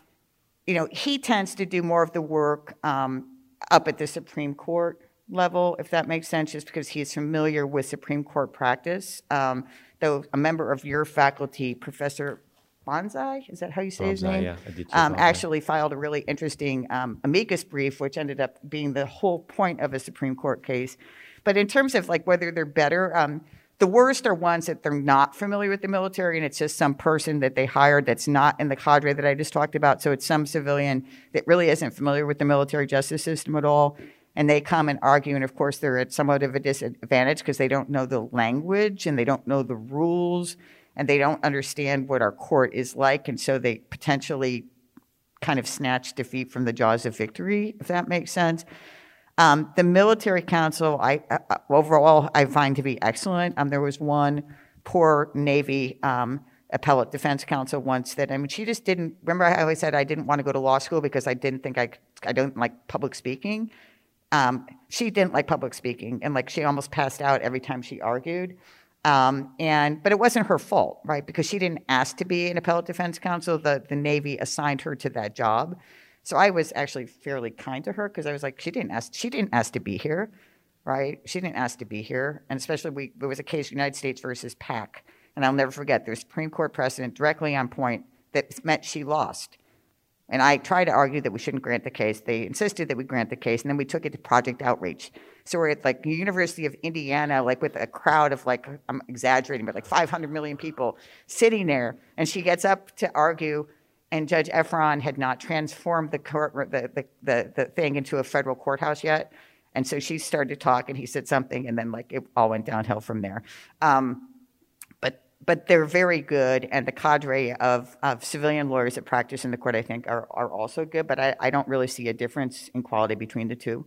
you know, he tends to do more of the work um, up at the Supreme Court level, if that makes sense, just because he is familiar with Supreme Court practice. Um, though a member of your faculty, Professor Bonsai, is that how you say his Bonsai, name? yeah, I did um, actually filed a really interesting um, amicus brief, which ended up being the whole point of a Supreme Court case. But in terms of like whether they're better, um, the worst are ones that they're not familiar with the military and it's just some person that they hired that's not in the cadre that I just talked about. So it's some civilian that really isn't familiar with the military justice system at all. And they come and argue, and of course, they're at somewhat of a disadvantage because they don't know the language and they don't know the rules and they don't understand what our court is like. And so they potentially kind of snatch defeat from the jaws of victory, if that makes sense. Um, the military counsel, I uh, uh, overall I find to be excellent. Um, there was one poor Navy um, appellate defense counsel once that I mean she just didn't remember I said I didn't want to go to law school because I didn't think I I don't like public speaking. Um, she didn't like public speaking and like she almost passed out every time she argued. Um, and but it wasn't her fault, right? Because she didn't ask to be an appellate defense counsel. The the Navy assigned her to that job. So I was actually fairly kind to her because I was like, she didn't ask. She didn't ask to be here, right? She didn't ask to be here. And especially we there was a case United States versus PAC, and I'll never forget. There's Supreme Court precedent directly on point that meant she lost. And I tried to argue that we shouldn't grant the case. They insisted that we grant the case, and then we took it to Project Outreach. So we're at like the University of Indiana, like with a crowd of like I'm exaggerating, but like 500 million people sitting there, and she gets up to argue, and Judge Effron had not transformed the court the, the, the, the thing into a federal courthouse yet. And so she started to talk, and he said something, and then like it all went downhill from there. Um, but they're very good, and the cadre of, of civilian lawyers that practice in the court, I think, are, are also good. But I, I don't really see a difference in quality between the two.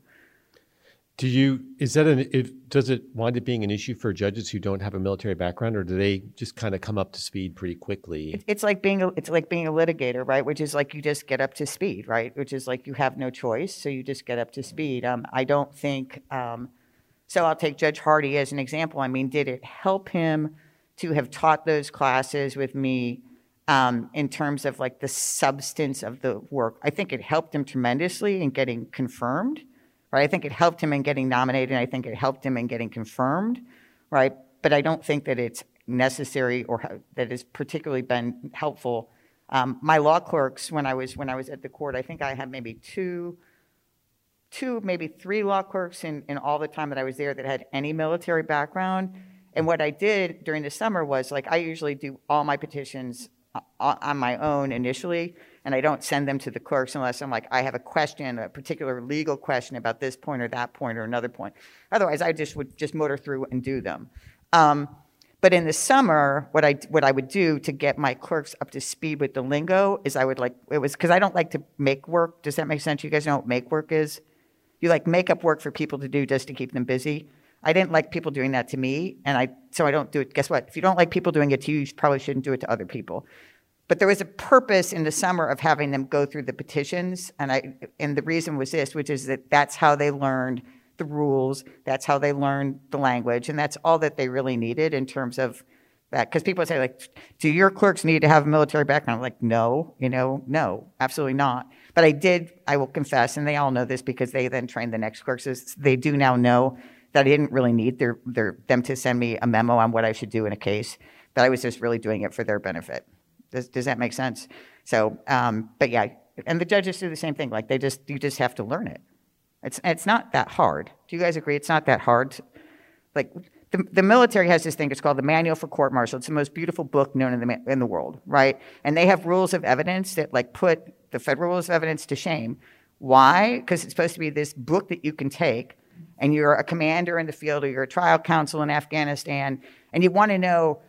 Do you is that an if, does it wind up being an issue for judges who don't have a military background, or do they just kind of come up to speed pretty quickly? It- It's like being a, it's like being a litigator, right? Which is like you just get up to speed, right? Which is like you have no choice, so you just get up to speed. Um, I don't think. Um, so I'll take Judge Hardy as an example. I mean, did it help him to have taught those classes with me um, in terms of like the substance of the work? I think it helped him tremendously in getting confirmed, right? I think it helped him in getting nominated. I think it helped him in getting confirmed, right? But I don't think that it's necessary or ha- that has particularly been helpful. Um, my law clerks, when I was when I was at the court, I think I had maybe two two, maybe three law clerks in, in all the time that I was there that had any military background. And what I did during the summer was like I usually do all my petitions on my own initially, and I don't send them to the clerks unless I'm like I have a question, a particular legal question about this point or that point or another point. Otherwise, I just would just motor through and do them. Um, but in the summer, what I what I would do to get my clerks up to speed with the lingo is I would like it was because I don't like to make work. Does that make sense? You guys know what make work is? You like make up work for people to do just to keep them busy. I didn't like people doing that to me, and I so I don't do it. Guess what? If you don't like people doing it to you, you probably shouldn't do it to other people. But there was a purpose in the summer of having them go through the petitions, and I and the reason was this, which is that that's how they learned the rules, that's how they learned the language, and that's all that they really needed in terms of that. Because people say like, do your clerks need to have a military background? I'm like, no, you know, no, absolutely not. But I did, I will confess, and they all know this because they then trained the next clerks. They do now know that I didn't really need their, their, them to send me a memo on what I should do in a case, that I was just really doing it for their benefit. Does, does that make sense? So, um, but yeah, and the judges do the same thing. Like they just, you just have to learn it. It's, it's not that hard. Do you guys agree? It's not that hard. Like the, the military has this thing. It's called the Manual for Court Martial. It's the most beautiful book known in the in the world, right? And they have rules of evidence that like put the federal rules of evidence to shame. Why? Because it's supposed to be this book that you can take, and you're a commander in the field or you're a trial counsel in Afghanistan, and you want to know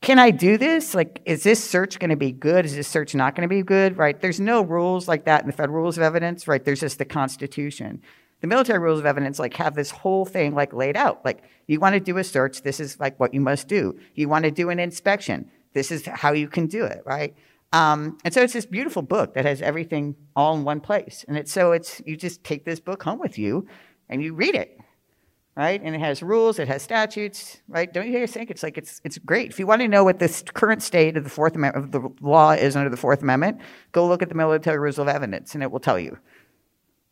can I do this? Like, is this search going to be good? Is this search not going to be good? Right? There's no rules like that in the federal rules of evidence, right? There's just the Constitution. The military rules of evidence like have this whole thing like laid out. Like, you want to do a search, this is like what you must do. You want to do an inspection, this is how you can do it, right? Um, and so it's this beautiful book that has everything all in one place. And it's so it's you just take this book home with you and you read it right? And it has rules, it has statutes, right? Don't you think it's like it's it's great? If you want to know what the current state of the Fourth Amendment of the law is under the Fourth Amendment, go look at the military rules of evidence, and it will tell you.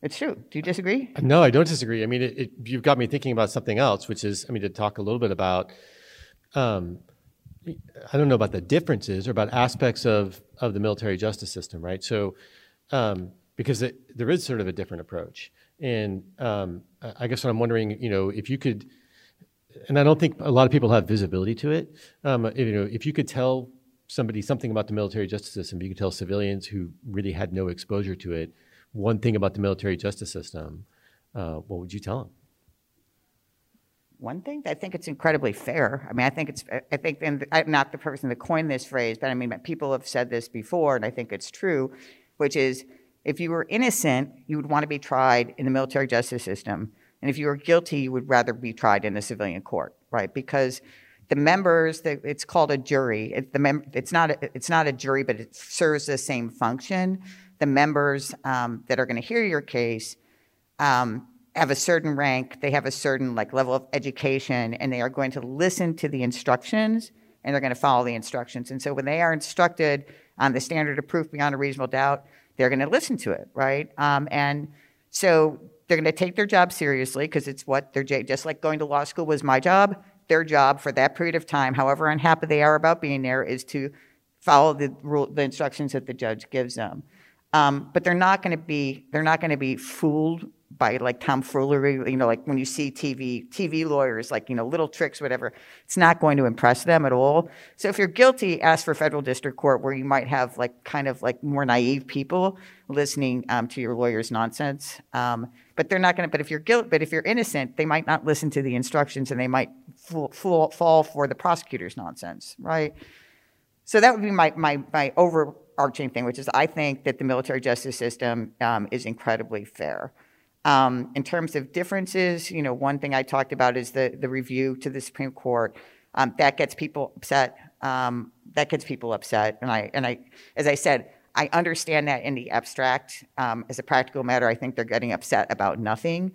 It's true. Do you disagree? No, I don't disagree. I mean, it, it, you've got me thinking about something else, which is, I mean, to talk a little bit about, um, I don't know about the differences or about aspects of, of the military justice system, right? So, um, because it, there is sort of a different approach. And um, I guess what I'm wondering, you know, if you could, and I don't think a lot of people have visibility to it, um, you know, if you could tell somebody something about the military justice system, you could tell civilians who really had no exposure to it one thing about the military justice system, uh, what would you tell them? One thing, I think it's incredibly fair. I mean, I think it's, I think, and I'm not the person that coined this phrase, but I mean, people have said this before, and I think it's true, which is if you were innocent, you would want to be tried in the military justice system. And if you were guilty, you would rather be tried in a civilian court, right? Because the members, the, it's called a jury. It, the mem, it's, not a, it's not a jury, but it serves the same function. The members um, that are going to hear your case um, have a certain rank, they have a certain like level of education, and they are going to listen to the instructions and they're going to follow the instructions. And so when they are instructed on the standard of proof beyond a reasonable doubt, they're going to listen to it, right? Um, and so they're going to take their job seriously because it's what they're just like going to law school was my job. Their job for that period of time, however unhappy they are about being there, is to follow the rule, the instructions that the judge gives them. Um, but they're not going to be they're not going to be fooled by like tomfoolery. You know, like when you see TV TV lawyers, like you know little tricks, whatever. It's not going to impress them at all. So if you're guilty, ask for federal district court where you might have like kind of like more naive people listening um, to your lawyer's nonsense. Um, but they're not going to. But if you're guilty, but if you're innocent, they might not listen to the instructions and they might fall, fall, fall for the prosecutor's nonsense, right? So that would be my, my, my overarching thing, which is I think that the military justice system um, is incredibly fair. Um, in terms of differences, you know, one thing I talked about is the, the review to the Supreme Court. Um, that gets people upset. Um, that gets people upset. And I, and I, as I said, I understand that in the abstract. Um, as a practical matter, I think they're getting upset about nothing.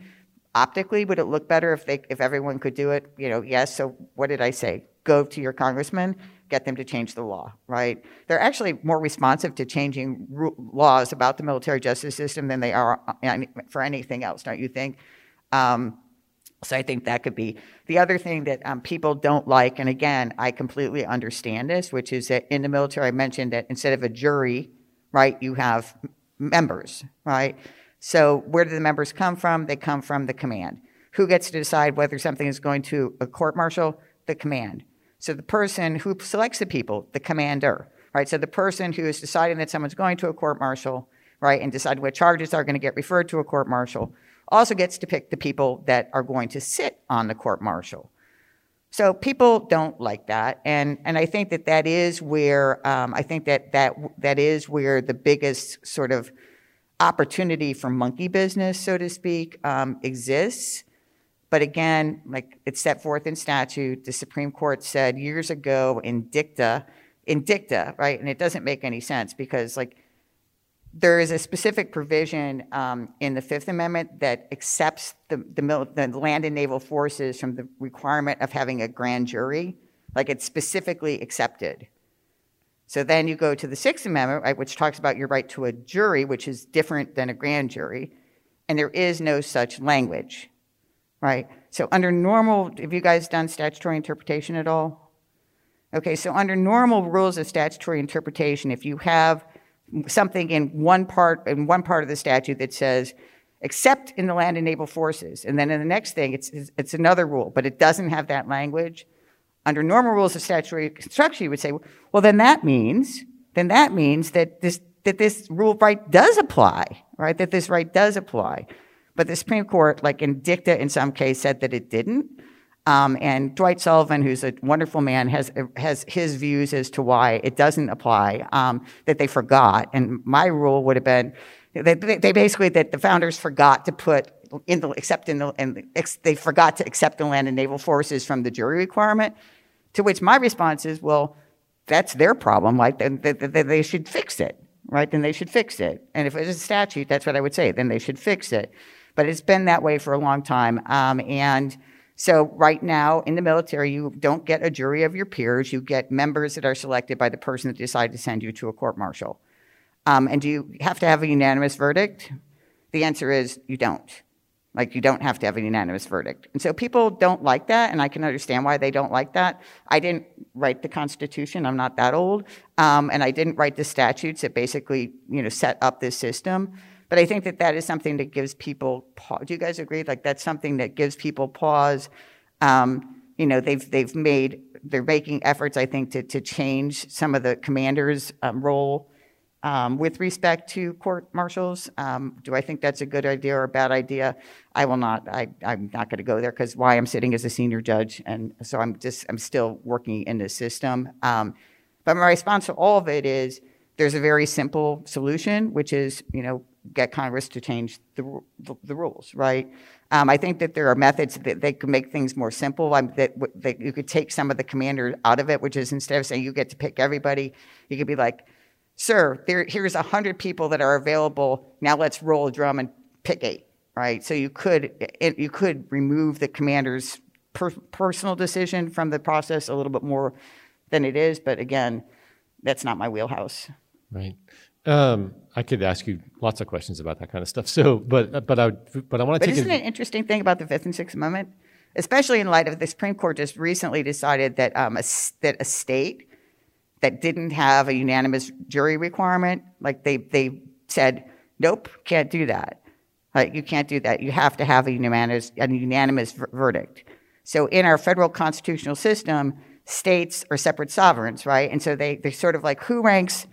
Optically, would it look better if they, if everyone could do it? You know, yes. So what did I say? Go to your congressman, get them to change the law, right? They're actually more responsive to changing ru- laws about the military justice system than they are uh, for anything else, don't you think? Um, so I think that could be the other thing that um, people don't like. And again, I completely understand this, which is that in the military, I mentioned that instead of a jury, right, you have members, right? So where do the members come from? They come from the command. Who gets to decide whether something is going to a court martial? The command. So the person who selects the people, the commander, right? So the person who is deciding that someone's going to a court martial, right, and deciding what charges are going to get referred to a court martial, also gets to pick the people that are going to sit on the court martial. So people don't like that, and and I think that that is where um, I think that that that is where the biggest sort of opportunity for monkey business, so to speak, um, exists. But again, like it's set forth in statute, the Supreme Court said years ago in dicta, in dicta, right? And it doesn't make any sense because like there is a specific provision um, in the Fifth Amendment that accepts the, the, the, land and naval forces from the requirement of having a grand jury. Like it's specifically accepted. So then you go to the Sixth Amendment, right, which talks about your right to a jury, which is different than a grand jury, and there is no such language, right? So under normal, have you guys done statutory interpretation at all? Okay, so under normal rules of statutory interpretation, if you have something in one part in one part of the statute that says except in the land and naval forces and then in the next thing it's it's another rule but it doesn't have that language under normal rules of statutory construction you would say well then that means then that means that this that this rule right does apply right that this right does apply but the supreme court like in dicta in some case said that it didn't um, and Dwight Sullivan, who's a wonderful man, has has his views as to why it doesn't apply. Um, that they forgot, and my rule would have been they, they basically that the founders forgot to put in the except in the and they forgot to accept the land and naval forces from the jury requirement. To which my response is, well, that's their problem. Like they, they, they should fix it, right? Then they should fix it. And if it is a statute, that's what I would say. Then they should fix it. But it's been that way for a long time, um, and so right now in the military, you don't get a jury of your peers. You get members that are selected by the person that decided to send you to a court martial. Um, and do you have to have a unanimous verdict? The answer is you don't. Like you don't have to have a unanimous verdict. And so people don't like that, and I can understand why they don't like that. I didn't write the Constitution. I'm not that old, um, and I didn't write the statutes that basically, you know, set up this system. But I think that that is something that gives people pause. Do you guys agree? Like that's something that gives people pause. Um, you know, they've they've made they're making efforts, I think, to to change some of the commanders' um, role um, with respect to court martials. Um, do I think that's a good idea or a bad idea? I will not. I, I'm not going to go there because why I'm sitting as a senior judge, and so I'm just I'm still working in the system. Um, but my response to all of it is there's a very simple solution, which is you know get Congress to change the, the, the rules, right? Um, I think that there are methods that they could make things more simple. Um, that, that you could take some of the commander out of it, which is instead of saying you get to pick everybody, you could be like, "Sir, there, here's hundred people that are available. Now let's roll a drum and pick eight, right? So you could it, you could remove the commander's per, personal decision from the process a little bit more than it is, but again, that's not my wheelhouse. Right. Um, I could ask you lots of questions about that kind of stuff. So, but but I but I want to take. Isn't it an interesting thing about the Fifth and Sixth Amendment, especially in light of the Supreme Court just recently decided that um, a, that a state that didn't have a unanimous jury requirement, like they they said, nope, can't do that. Like you can't do that. You have to have a unanimous a unanimous verdict. So in our federal constitutional system, states are separate sovereigns, right? And so they they sort of like who ranks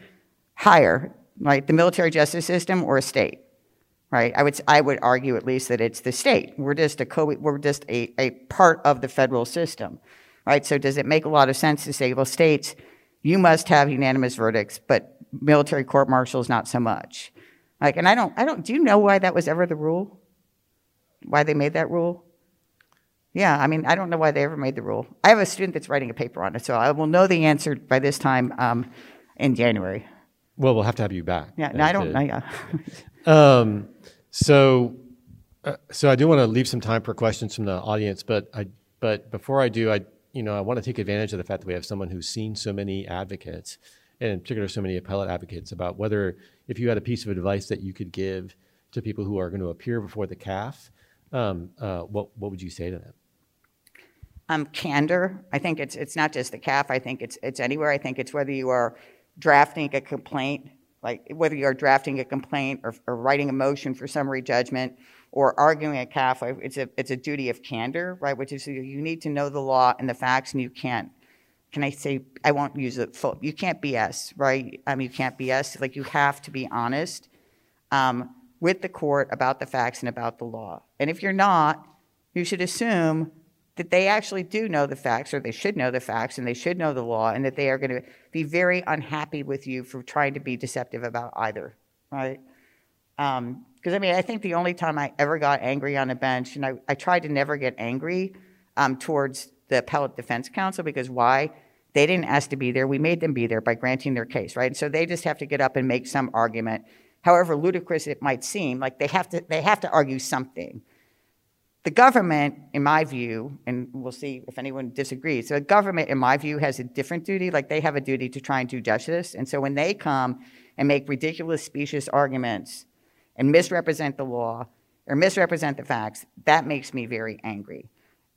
higher right? The military justice system or a state, right? I would, I would argue at least that it's the state. We're just a co, we're just a, a part of the federal system, right? So does it make a lot of sense to say, well, states, you must have unanimous verdicts, but military court martials not so much? Like, and I don't, I don't, do you know why that was ever the rule? why they made that rule? Yeah, I mean, I don't know why they ever made the rule. I have a student that's writing a paper on it, so I will know the answer by this time um, in January. Well, we'll have to have you back. Yeah, no, I don't. I, yeah. Um, so, uh, so I do want to leave some time for questions from the audience, but I, but before I do, I, you know, I want to take advantage of the fact that we have someone who's seen so many advocates, and in particular, so many appellate advocates about whether, if you had a piece of advice that you could give to people who are going to appear before the CAAF, um, uh, what what would you say to them? um, candor. I think it's it's not just the CAAF. I think it's it's anywhere. I think it's whether you are drafting a complaint, like whether you are drafting a complaint or, or writing a motion for summary judgment or arguing a CAAF. It's a it's a duty of candor, right? Which is you- need to know the law and the facts, and you can't. Can I say I won't use it full? You can't BS, right? Mean, you can't BS. Like you have to be honest um, with the court about the facts and about the law. And if you're not, you should assume that they actually do know the facts, or they should know the facts, and they should know the law, and that they are going to be very unhappy with you for trying to be deceptive about either, right? Because I mean, I think the only time I ever got angry on a bench, and I, I tried to never get angry um, towards the appellate defense counsel because why? They didn't ask to be there. We made them be there by granting their case, right? And so they just have to get up and make some argument, however ludicrous it might seem. Like they have to, they have to argue something. The government, in my view, and we'll see if anyone disagrees, so the government, in my view, has a different duty. Like they have a duty to try and do justice. And so when they come and make ridiculous, specious arguments and misrepresent the law or misrepresent the facts, that makes me very angry.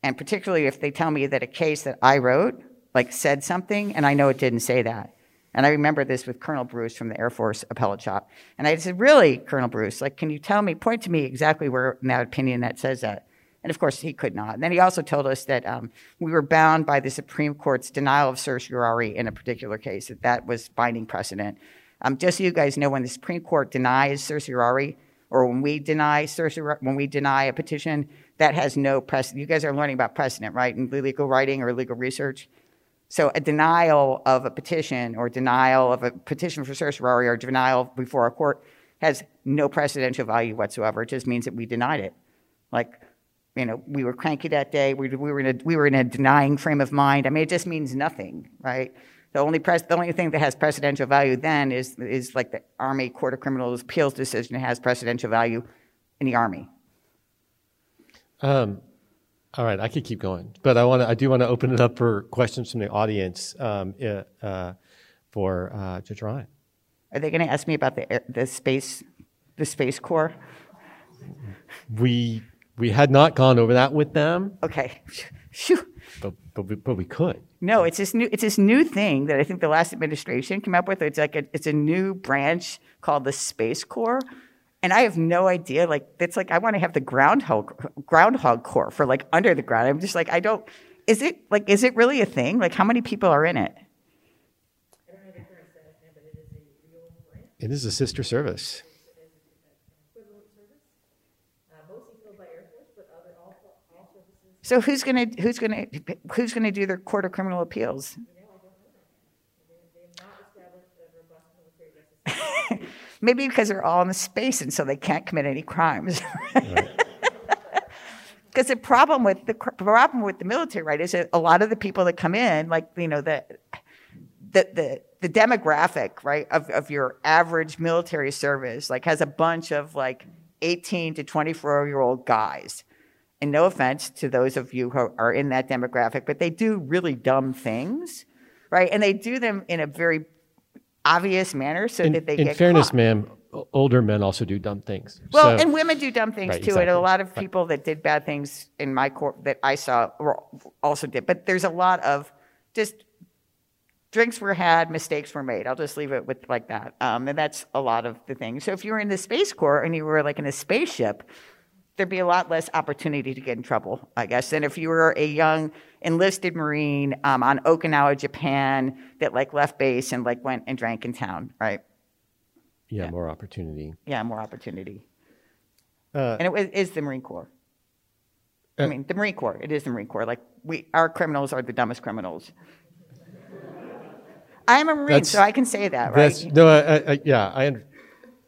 And particularly if they tell me that a case that I wrote, like, said something, and I know it didn't say that. And I remember this with Colonel Bruce from the Air Force appellate shop. And I said, Really, Colonel Bruce, like, can you tell me, point to me exactly where in that opinion that says that? And of course, he could not. And then he also told us that um, we were bound by the Supreme Court's denial of certiorari in a particular case, that that was binding precedent. Um, just so you guys know, when the Supreme Court denies certiorari, or when we deny certiorari, when we deny a petition, that has no precedent. You guys are learning about precedent, right, in legal writing or legal research. So a denial of a petition or denial of a petition for certiorari or denial before a court has no precedential value whatsoever. It just means that we denied it. Like, you know, we were cranky that day. We, we, were in a, we were in a denying frame of mind. I mean, it just means nothing, right? The only, pres- the only thing that has precedential value then is, is like the Army Court of Criminals Appeals decision has precedential value in the Army. Um, all right, I could keep going, but I want to. I do want to open it up for questions from the audience um, uh, uh, for uh, Judge Ryan. Are they going to ask me about the, air- the space, the Space Corps? We we had not gone over that with them, Okay. Phew. but but we, but we could. No, it's this new it's this new thing that I think the last administration came up with. It's like a, it's a new branch called the Space Corps. And I have no idea. Like it's like I want to have the groundhog groundhog corps for like under the ground. I'm just like I don't. Is it like is it really a thing? Like how many people are in it? It is a sister service. So who's gonna who's gonna who's gonna do their court of criminal appeals? Maybe because they're all in the space and so they can't commit any crimes. Because the problem with the problem with the military, right, is that a lot of the people that come in, like you know, the the the, the demographic, right, of, of your average military service, like has a bunch of like 18 to 24 year old guys. And no offense to those of you who are in that demographic, but they do really dumb things, right? And they do them in a very obvious manner so In, that they in get fairness, caught. ma'am, older men also do dumb things. Well, So- and women do dumb things Right, too, and a lot of Right. people that did bad things in my court that I saw were also did. But there's a lot of just drinks were had, mistakes were made. I'll just leave it with like that, um, and that's a lot of the things. So if you were in the Space Corps and you were like in a spaceship, there'd be a lot less opportunity to get in trouble, I guess, than if you were a young enlisted Marine um, on Okinawa, Japan, that like left base and like went and drank in town, right? yeah, yeah. more opportunity. Yeah, more opportunity. Uh, and it was, is the Marine Corps. I Uh, mean, the Marine Corps. It is the Marine Corps. Like we, our criminals are the dumbest criminals. I am a Marine, so I can say that, right? no, I, I, I- yeah, I. under-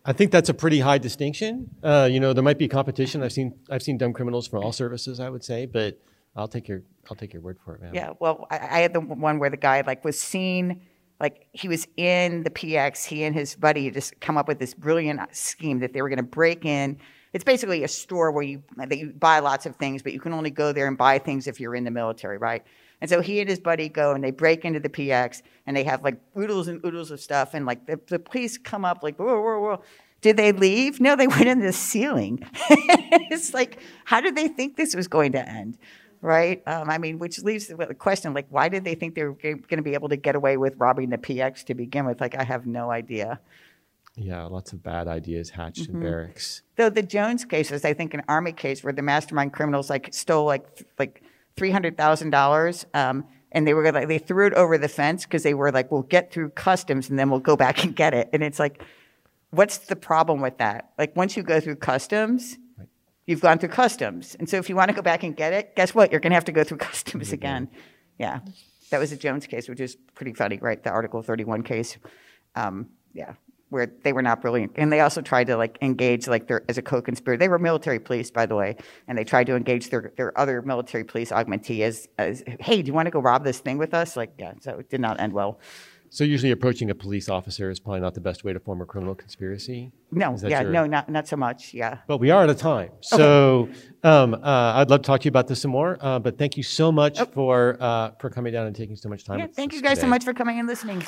I think that's a pretty high distinction. Uh, you know, there might be competition. I've seen I've seen dumb criminals from all services. I would say, but I'll take your I'll take your word for it, man. Yeah, well, I, I had the one where the guy like was seen, like he was in the PX. He and his buddy just come up with this brilliant scheme that they were going to break in. It's basically a store where you that you buy lots of things, but you can only go there and buy things if you're in the military, right? And so he and his buddy go and they break into the PX and they have like oodles and oodles of stuff and like the, the police come up like whoa whoa whoa. Did they leave? No, they went in the ceiling. it's like, how did they think this was going to end? right? Um, I mean, which leaves the question like, why did they think they were going to be able to get away with robbing the PX to begin with? Like, I have no idea. Yeah, lots of bad ideas hatched mm-hmm. in barracks. Though the Jones case is, I think, an army case where the mastermind criminals like stole like like three hundred thousand um, dollars, and they were like they threw it over the fence because they were like, we'll get through customs and then we'll go back and get it. And it's like, what's the problem with that? Like once you go through customs, you've gone through customs. And so if you want to go back and get it, guess what? You're going to have to go through customs mm-hmm. again. Yeah. That was a Jones case, which is pretty funny, right? The Article 31 case. Um, yeah. Where they were not brilliant. And they also tried to like engage like their as a co-conspirator. They were military police, by the way, and they tried to engage their, their other military police augmentee as, as, hey, do you want to go rob this thing with us? Like, yeah, so it did not end well. So usually approaching a police officer is probably not the best way to form a criminal conspiracy. No, yeah, your... no, not not so much. Yeah. But we are at a time, so okay. um, uh, I'd love to talk to you about this some more. Uh, but thank you so much oh. for uh, for coming down and taking so much time. Yeah, thank you guys today. so much for coming and listening.